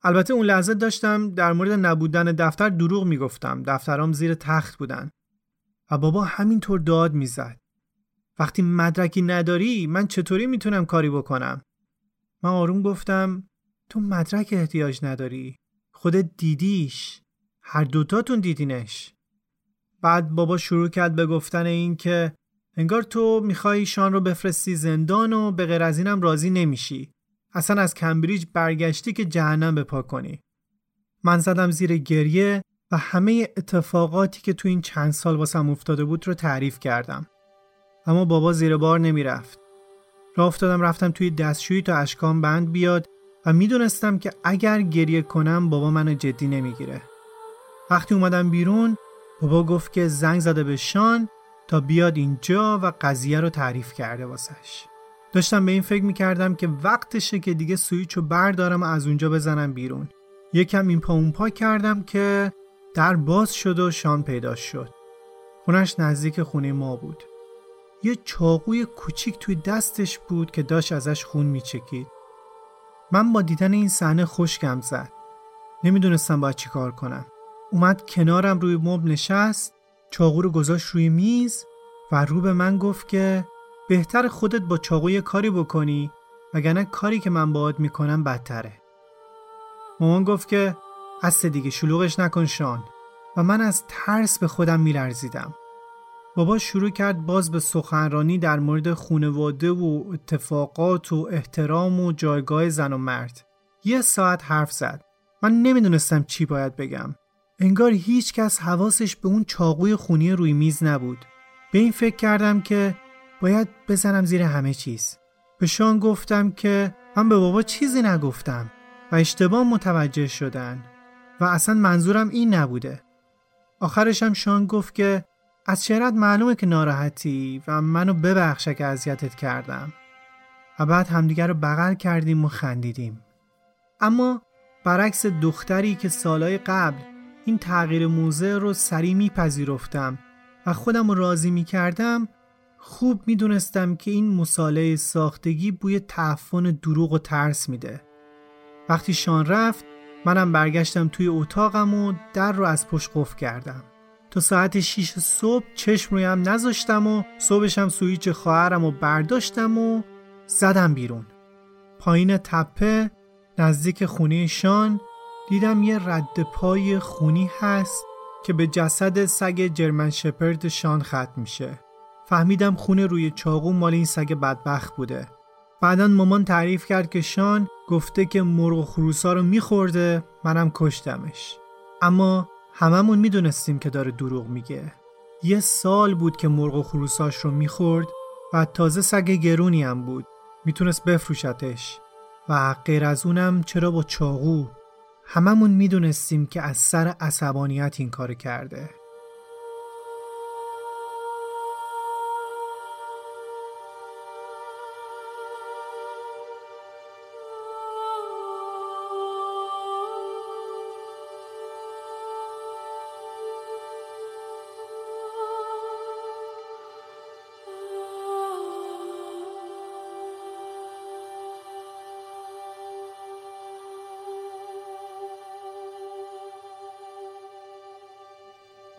البته اون لحظه داشتم در مورد نبودن دفتر دروغ می‌گفتم. دفترام زیر تخت بودن. و بابا همینطور داد می‌زد. وقتی مدرکی نداری من چطوری می‌تونم کاری بکنم؟ من آروم گفتم تو مدرک احتیاج نداری. خودت دیدیش. هر دوتاتون دیدینش. بعد بابا شروع کرد به گفتن این که انگار تو می‌خوای شان رو بفرستی زندان و به غیر از اینم راضی نمیشی. اصلا از کمبریج برگشتی که جهنم بپا کنی من زدم زیر گریه و همه اتفاقاتی که تو این چند سال واسم افتاده بود رو تعریف کردم اما بابا زیر بار نمی‌رفت راه افتادم رفتم توی دستشویی تا اشکام بند بیاد و می‌دونستم که اگر گریه کنم بابا منو جدی نمی‌گیره. وقتی اومدم بیرون بابا گفت که زنگ زده به شان تا بیاد اینجا و قضیه رو تعریف کرده واسش. داشتم به این فکر می‌کردم که وقتشه که دیگه سویچ رو بردارم و از اونجا بزنم بیرون. یکم این پا اون پا کردم که در باز شد و شان پیدا شد. خونش نزدیک خونه ما بود. یه چاقوی کوچیک توی دستش بود که داشت ازش خون میچکید. من با دیدن این صحنه خوشگم زد. نمی‌دونستم باید چی کار کنم. اومد کنارم روی مبل نشست، چاقو رو گذاشت روی میز و رو به من گفت که بهتر خودت با چاقوی کاری بکنی وگرنه کاری که من باهات می‌کنم بدتره. مامان گفت که از دیگه شلوغش نکن شان و من از ترس به خودم میلرزیدم. بابا شروع کرد باز به سخنرانی در مورد خونواده و اتفاقات و احترام و جایگاه زن و مرد. یه ساعت حرف زد. من نمی‌دونستم چی باید بگم. انگار هیچ کس حواسش به اون چاقوی خونی روی میز نبود. به این فکر کردم که باید بزنم زیر همه چیز. به شان گفتم که من به بابا چیزی نگفتم و اشتباه متوجه شدن و اصلا منظورم این نبوده. آخرشم شان گفت که از شرط معلومه که ناراحتی و منو ببخشه که اذیتت کردم و بعد همدیگر رو بغل کردیم و خندیدیم اما برعکس دختری که سالهای قبل این تغییر موزه رو سریع میپذیرفتم و خودم رو راضی می‌کردم خوب می‌دونستم که این مصالحه ساختگی بوی تعفن دروغ و ترس میده. وقتی شان رفت منم برگشتم توی اتاقم و در رو از پشت قفل کردم. تا ساعت 6 صبح چشم رویم نذاشتم و صبحشم سویچ خواهرم و برداشتم و زدم بیرون. پایین تپه نزدیک خونه شان دیدم یه رد پای خونی هست که به جسد سگ جرمن شپرد شان ختم میشه. فهمیدم خونه روی چاقو مال این سگ بدبخت بوده. بعدا مامان تعریف کرد که شان گفته که مرغ و خروسا رو میخورده منم کشتمش. اما هممون می‌دونستیم که داره دروغ میگه. یه سال بود که مرغ و خروساش رو می‌خورد و تازه سگ گرونی هم بود. می‌تونست بفروشتش. و غیر از اونم چرا با چاقو؟ هممون می‌دونستیم که از سر عصبانیت این کار کرده.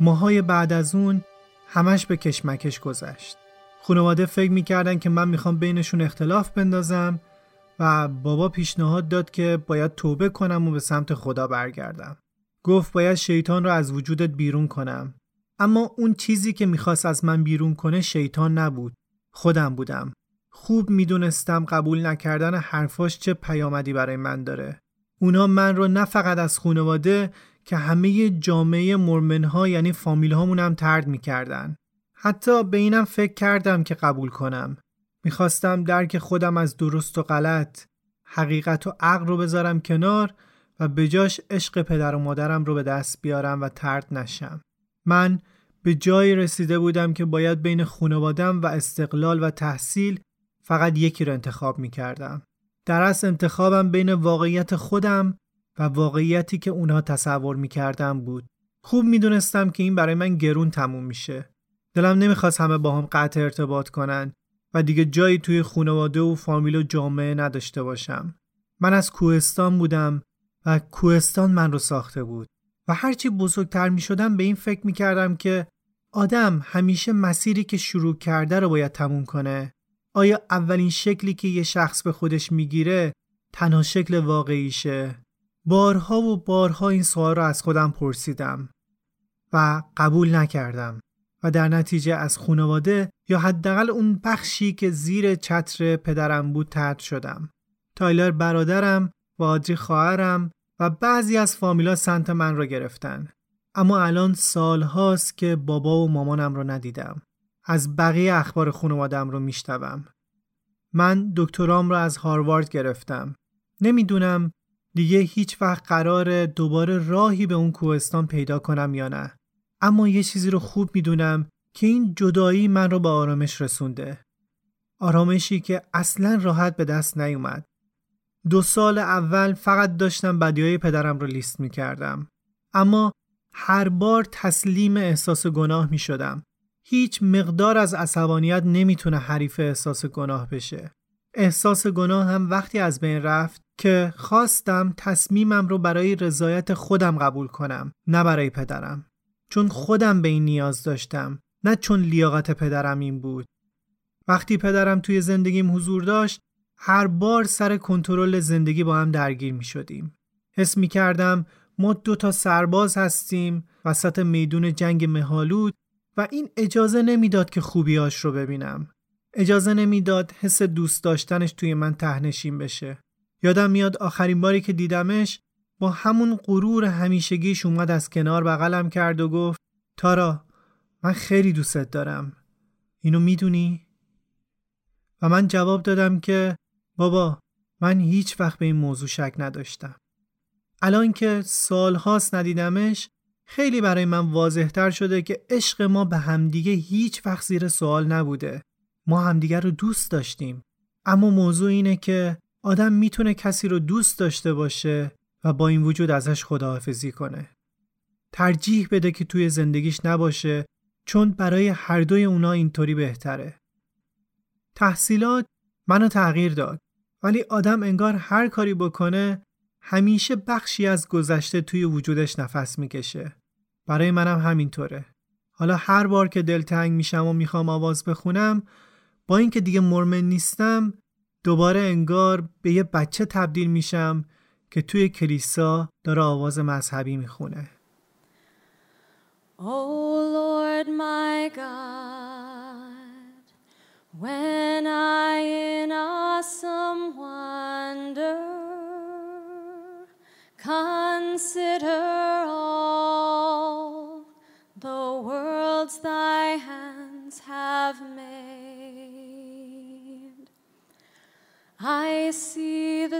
ماهای بعد از اون همش به کشمکش گذشت. خانواده فکر می‌کردن که من می‌خوام بینشون اختلاف بندازم و بابا پیشنهاد داد که باید توبه کنم و به سمت خدا برگردم. گفت باید شیطان رو از وجودت بیرون کنم. اما اون چیزی که می‌خواست از من بیرون کنه شیطان نبود. خودم بودم. خوب می‌دونستم قبول نکردن حرفاش چه پیامدی برای من داره. اونا من رو نه فقط از خانواده که همه جامعه مرمنها یعنی فامیل هامون هم ترد می‌کردن. حتی به اینم فکر کردم که قبول کنم. می‌خواستم درک خودم از درست و غلط، حقیقت و عقل رو بذارم کنار و به جاش عشق پدر و مادرم رو به دست بیارم و ترد نشم. من به جایی رسیده بودم که باید بین خانوادم و استقلال و تحصیل فقط یکی رو انتخاب می کردم. در اصل انتخابم بین واقعیت خودم و واقعیتی که اونها تصور می‌کردم بود. خوب می‌دونستم که این برای من گرون تموم میشه. دلم نمی‌خواست همه با هم قطع ارتباط کنن و دیگه جایی توی خانواده و فامیل و جامعه نداشته باشم. من از کوهستان بودم و کوهستان من رو ساخته بود و هرچی بزرگتر می شدم به این فکر می کردم که آدم همیشه مسیری که شروع کرده رو باید تموم کنه. آیا اولین شکلی که یه شخص به خودش می‌گیره تنها شکل واقعیشه بارها و بارها این سوال را از خودم پرسیدم و قبول نکردم و در نتیجه از خانواده یا حداقل اون بخشی که زیر چتر پدرم بود ترد شدم. تایلر برادرم و آدری خواهرم و بعضی از فامیلا سنت من را گرفتن. اما الان سال هاست که بابا و مامانم رو ندیدم. از بقیه اخبار خانوادم رو میشتوم. من دکترام را از هاروارد گرفتم. نمی‌دونم دیگه هیچ وقت قرار دوباره راهی به اون کوهستان پیدا کنم یا نه. اما یه چیزی رو خوب می‌دونم که این جدایی من رو به آرامش رسونده. آرامشی که اصلا راحت به دست نیومد. دو سال اول فقط داشتم بدیای پدرم رو لیست می کردم. اما هر بار تسلیم احساس گناه می شدم. هیچ مقدار از عصبانیت نمی‌تونه حریف احساس گناه بشه. احساس گناه هم وقتی از بین رفت که خواستم تصمیمم رو برای رضایت خودم قبول کنم نه برای پدرم چون خودم به این نیاز داشتم نه چون لیاقت پدرم این بود وقتی پدرم توی زندگیم حضور داشت هر بار سر کنترل زندگی با هم درگیر می شدیم. حس می کردم ما دو تا سرباز هستیم وسط میدون جنگ مهالود و این اجازه نمی‌داد که خوبیاش رو ببینم. اجازه نمی‌داد حس دوست داشتنش توی من تهنشین بشه. یادم میاد آخرین باری که دیدمش با همون غرور همیشگیش اومد از کنار بغلم کرد و گفت تارا من خیلی دوستت دارم. اینو می‌دونی؟ و من جواب دادم که بابا من هیچ وقت به این موضوع شک نداشتم. الان که سالهاست ندیدمش خیلی برای من واضحتر شده که عشق ما به همدیگه هیچ وقت زیر سوال نبوده. ما همدیگه رو دوست داشتیم. اما موضوع اینه که آدم می‌تونه کسی رو دوست داشته باشه و با این وجود ازش خداحافظی کنه. ترجیح بده که توی زندگیش نباشه چون برای هر دوی اونا اینطوری بهتره. تحصیلات منو تغییر داد ولی آدم انگار هر کاری بکنه همیشه بخشی از گذشته توی وجودش نفس می‌کشه. برای منم همینطوره. حالا هر بار که دلتنگ میشم و می‌خوام آواز بخونم با اینکه دیگه مرمن نیستم دوباره انگار به یه بچه تبدیل میشم که توی کلیسا داره آواز مذهبی می‌خونه. Oh Lord my God, when I in awesome wonder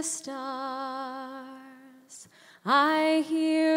stars, I hear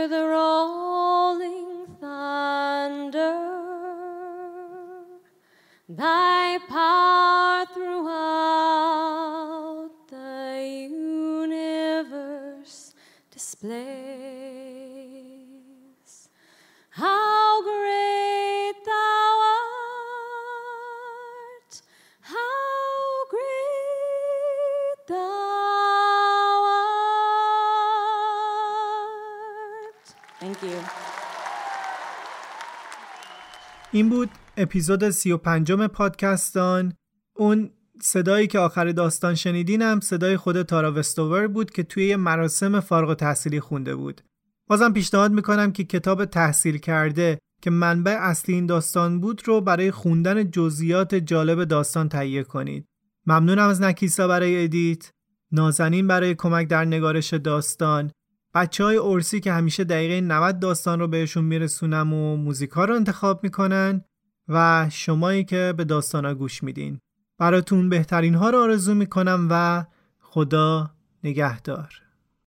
این بود اپیزود سی و پنجم پادکستان. اون صدایی که آخر داستان شنیدینم صدای خود تارا وستوور بود که توی مراسم فارغ تحصیلی خونده بود. بازم پیشنهاد می‌کنم که کتاب تحصیل کرده که منبع اصلی این داستان بود رو برای خوندن جزئیات جالب داستان تهیه کنید. ممنونم از نکیسا برای ادیت. نازنین برای کمک در نگارش داستان. بچه های ارسی که همیشه دقیقه 90 داستان رو بهشون میرسونم و موزیکا رو انتخاب می‌کنن و شمایی که به داستان ها گوش میدین. براتون بهترین ها رو آرزو می‌کنم و خدا نگهدار.